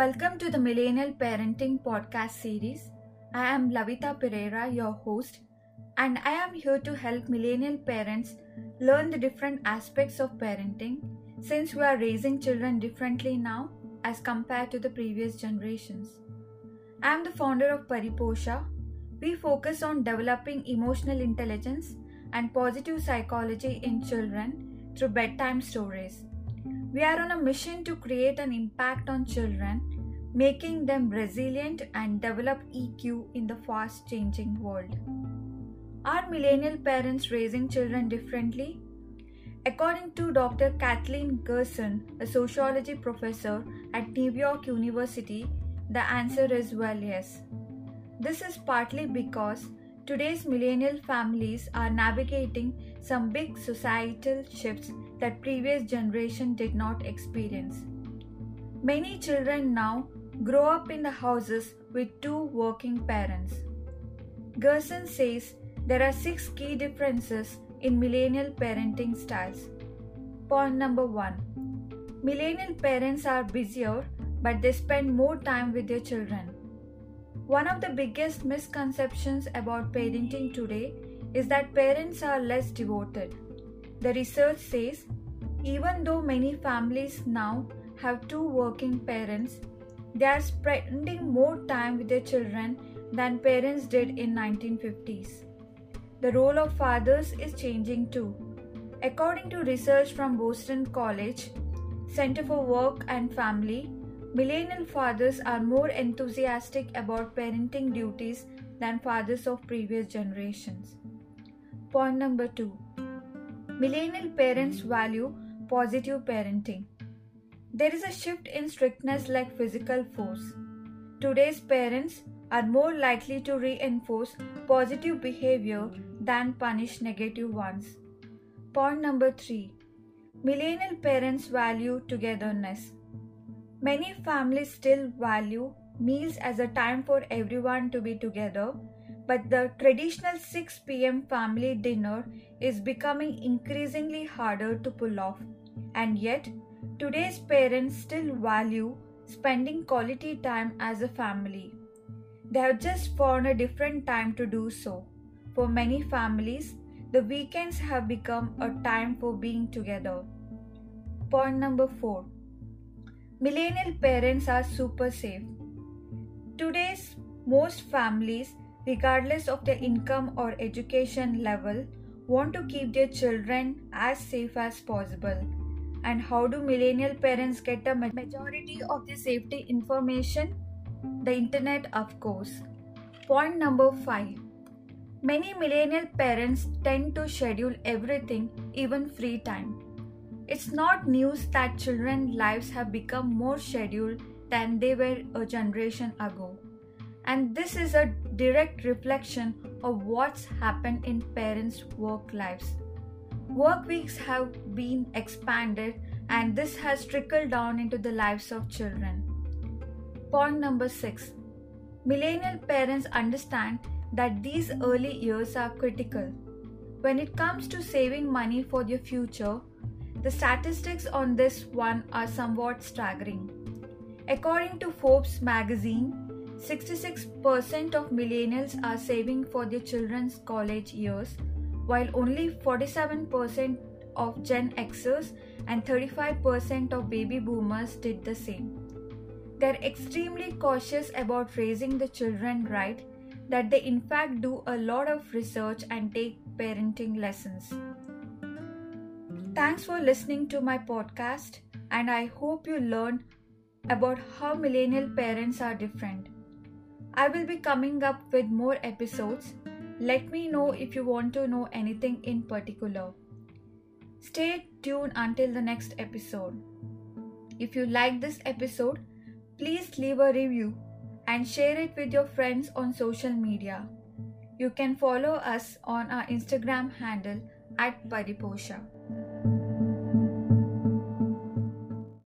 Welcome to the Millennial Parenting Podcast series. I am Lavita Pereira, your host, and I am here to help millennial parents learn the different aspects of parenting since we are raising children differently now as compared to the previous generations. I am the founder of Pariposha. We focus on developing emotional intelligence and positive psychology in children through bedtime stories. We are on a mission to create an impact on children, making them resilient and develop EQ in the fast changing world. Are millennial parents raising children differently? According to Dr. Kathleen Gerson, a sociology professor at New York University, the answer is well yes. This is partly because today's millennial families are navigating some big societal shifts that previous generation did not experience. Many children now grow up in the houses with two working parents. Gerson says there are six key differences in millennial parenting styles. Point number one Millennial parents are busier, but they spend more time with their children. One of the biggest misconceptions about parenting today is that parents are less devoted. The research says even though many families now have two working parents, they are spending more time with their children than parents did in 1950s. The role of fathers is changing too. According to research from Boston College Center for Work and Family, millennial fathers are more enthusiastic about parenting duties than fathers of previous generations. Point number 2. Millennial parents value positive parenting. There is a shift in strictness like physical force. Today's parents are more likely to reinforce positive behavior than punish negative ones. Point number 3 Millennial parents value togetherness. Many families still value meals as a time for everyone to be together, but the traditional 6 pm family dinner is becoming increasingly harder to pull off. And yet, today's parents still value spending quality time as a family. They have just found a different time to do so. For many families, the weekends have become a time for being together. Point number 4 Millennial parents are super safe. Today's most families, regardless of their income or education level, want to keep their children as safe as possible. And how do millennial parents get the majority of the safety information? The internet, of course. Point number 5 Many millennial parents tend to schedule everything, even free time. It's not news that children's lives have become more scheduled than they were a generation ago. And this is a direct reflection of what's happened in parents' work lives. Work weeks have been expanded, and this has trickled down into the lives of children. Point number six Millennial parents understand that these early years are critical. When it comes to saving money for their future, the statistics on this one are somewhat staggering. According to Forbes magazine, 66% of millennials are saving for their children's college years, while only 47% of Gen Xers and 35% of baby boomers did the same. They're extremely cautious about raising the children right, that they in fact do a lot of research and take parenting lessons. Thanks for listening to my podcast, and I hope you learned about how millennial parents are different. I will be coming up with more episodes. Let me know if you want to know anything in particular. Stay tuned until the next episode. If you like this episode, please leave a review and share it with your friends on social media. You can follow us on our Instagram handle at Pariposha.